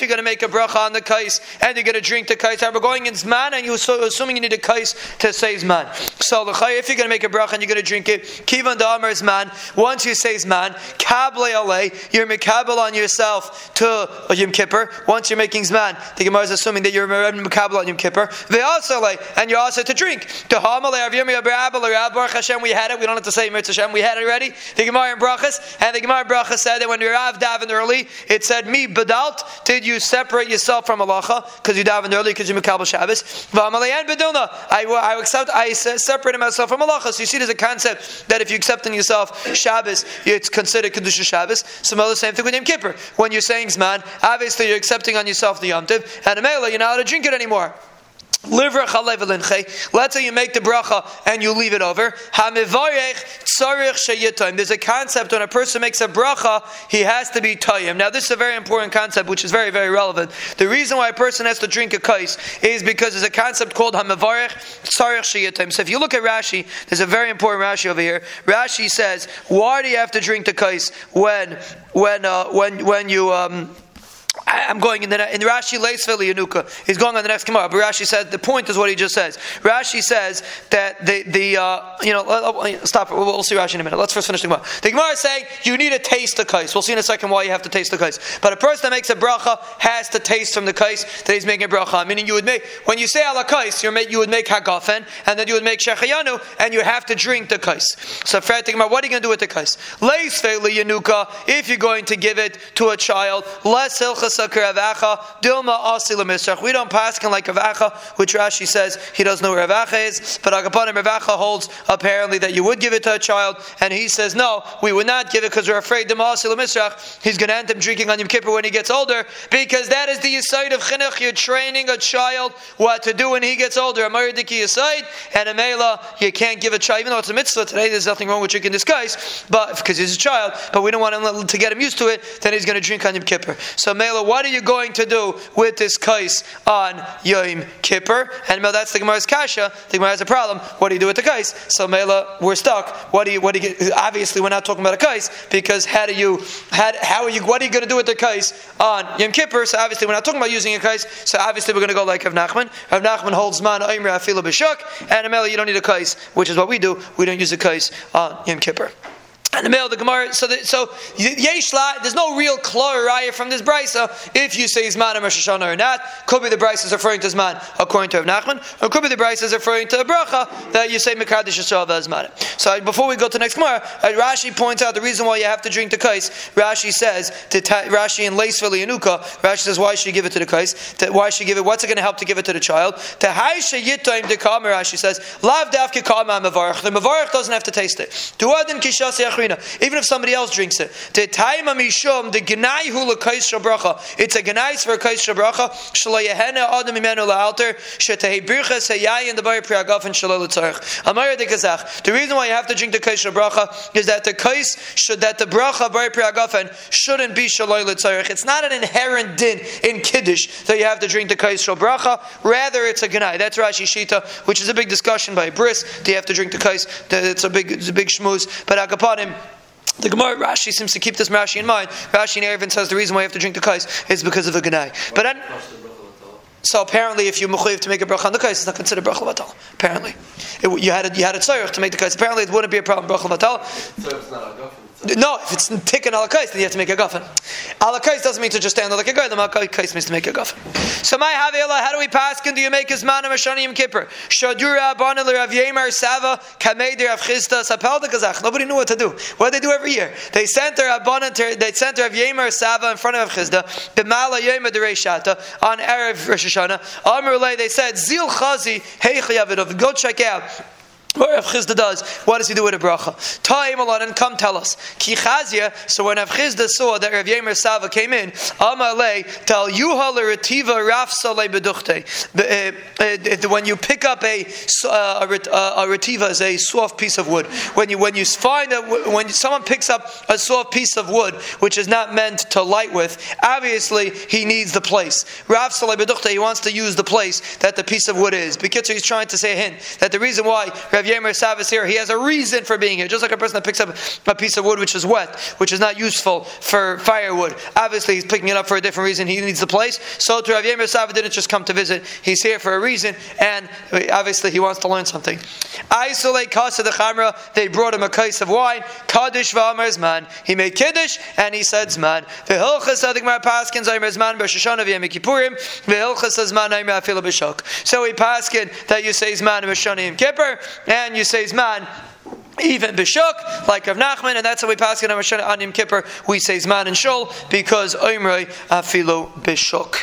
you're going to make a bracha on the kais and you're going to drink the kais, we're going in Zman and you're assuming you need a kais to say Zman. So if you're going to make a bracha and you're going to drink it, Kivan Da'amar Zman. Once you say Zman, Kable Alei, you're Mikabel on yourself to to Yom Kippur, once you're making Zman, the Gemara is assuming that you're Makabal on Yom Kippur. They also like, and you're also to drink. To Hamalei of Yom Baruch Hashem, we had it. We don't have to say Mitzvah Hashem, we had it already. The Gemara in Brachas, and the Gemara in Brachas said that when Rav davened early, it said, Me badalt, did you separate yourself from Malacha because you davened early because you're Makabal Shabbos? V'amalei and Beduna, I, I accept, I separated myself from Malacha. So you see, there's a concept that if you accept in yourself Shabbos, it's considered Kedusha Shabbos. Similar, same thing with Yom Kippur. When you're saying Zman, obviously you're accepting on yourself the Yom Tiv, and Amela, you're not allowed to drink it anymore. Let's say you make the bracha and you leave it over. There's a concept when a person makes a bracha, he has to be tayyim. Now, this is a very important concept, which is very, very relevant. The reason why a person has to drink a kais is because there's a concept called shayitim. So, if you look at Rashi, there's a very important Rashi over here. Rashi says, "Why do you have to drink the kais when, when, uh, when, when you?" Um, I'm going in the in the Rashi Leisvel Yanuka. He's going on the next Gemara. But Rashi says the point is what he just says. Rashi says that the the uh, you know stop. We'll, we'll, see Rashi in a minute. Let's first finish the Gemara. The Gemara is saying you need to taste the kais. We'll see in a second why you have to taste the kais. But a person that makes a bracha has to taste from the kais that he's making a bracha. Meaning you would make when you say ala kais, you you would make hagafen and then you would make shechayanu and you have to drink the kais. So Fred, think about what are you going to do with the kais? Leisvel Yanuka. If you're going to give it to a child, less hilchas We don't pass him like Ravacha, which Rashi says he doesn't know where Ravacha is, but Agapanim Ravacha holds apparently that you would give it to a child, and he says no, we would not give it because we're afraid He's going to end up drinking on Yom Kippur when he gets older, because that is the aside of chinuch. You're training a child what to do when he gets older. A Mayadiki aside, and a Mela, you can't give a child, even though it's a mitzvah today, there's nothing wrong with drinking dis kais, but because he's a child, but we don't want him to get him used to it, then he's going to drink on Yom Kippur. So Mela, what are you going to do with this kais on Yom Kippur? And that's the Gemara's kasha. The Gemara has a problem. What do you do with the kais? So Mela, we're stuck. What do you? What do you? Obviously, we're not talking about a kais because how do you? How, how are you? What are you going to do with the kais on Yom Kippur? So obviously, we're not talking about using a kais. So obviously, we're going to go like Rav Nachman. Rav Nachman holds man Oimra Afila B'Shuk, and Mela, you don't need a kais, which is what we do. We don't use a kais on Yom Kippur. And the middle of the Gemara, so the, so Yeshla, there's no real klor raya from this brisa. If you say Zman and Rosh Hashanah or not, could be the brisa is referring to Zman according to Rav Nachman, or could be the brisa is referring to a bracha that you say Mekadosh Yisrael Zman. So before we go to next Gemara, uh, Rashi points out the reason why you have to drink the kais. Rashi says to ta- Rashi in Leisveli Yanuka, Rashi says why should you give it to the kais? Why should you give it? What's it going to help to give it to the child? To Haisha Yitayim Dekam, Rashi says Lav Davke Kama Mavarach. The Mavarach doesn't have to taste it. Duadin Kishas even if somebody else drinks it. The time mishum the gnai hu lekais bracha. It's a gnai for a kais bracha. Shalayehena adam imenu laalter shetei bircha seyai in the bayir priagaf and shalal tzarich. Amar. The reason why you have to drink the kais bracha is that the kais should that the bracha bayir priagafen shouldn't be shalal tzarich. It's not an inherent din in kiddush that you have to drink the kais bracha. Rather, it's a gnai. That's Rashi Shita, which is a big discussion by Bris. Do you have to drink the kais? It's a big, it's a big shmooze. But Akapanim. The Gemara Rashi seems to keep this Rashi in mind. Rashi in Eruvin says the reason why you have to drink the kais is because of a ganai. But so apparently, if you mechayiv to make a bracha on the kais, it's not considered bracha batal. Apparently, it, you had a, you had a to make the kais. Apparently, it wouldn't be a problem bracha batal. So it's not a no, if it's tikkun alakais, then you have to make a guffin. Alakais doesn't mean to just stand like a guy. The alakais means to make a guffin. So my havila, how do we pass? Can do you make his man of Mashani Yom Kippur? Shadura abana Rav Sava Kamei Rav Chisda Sapel de Kazach. Nobody knew what to do. What do they do every year? They sent their abana. They sent Rav Yemer Sava in front of Rav Chisda. B'mala Yemer Shata on erev Rosh Hashanah. Amrulay they said Zil Chazi Hey Chayavidov. Go check out Rav Chisda does, what does he do with a bracha? Ta'im alon and come tell us. Ki chazia, so when Rav Chisda saw that Rav Yemer Sava came in, Amalei, tal yuha l'retiva raf salei beduchte. Uh, uh, when you pick up a, uh, a, a retiva is a soft piece of wood. When you, when you find a, when someone picks up a soft piece of wood, which is not meant to light with, obviously he needs the place. Raf salei beduchte, he wants to use the place that the piece of wood is. Because he's trying to say a hint that the reason why Rav Yemer Sav here, he has a reason for being here. Just like a person that picks up a piece of wood which is wet, which is not useful for firewood. Obviously, he's picking it up for a different reason. He needs the place. So to Rav Yemer Sav didn't just come to visit. He's here for a reason, and obviously he wants to learn something. Isolate Kasa the Chamra, they brought him a case of wine. Kaddish V'Amar Zman. He made Kiddush, and he said Zman. V'Hilchas Adik Mar Paskins Omer Zman B'Shoshana V'Yem Kippurim. V'Hilchas Zman Omer Afila B'Shok. So he paskin that you say Zman B'Shana Yom Kippur, and you say Zman even Bishuk, like Rav Nachman, and that's how we pass it on Yom Kippur. We say Zman and Shul because Oimrei Afilu Bishuk.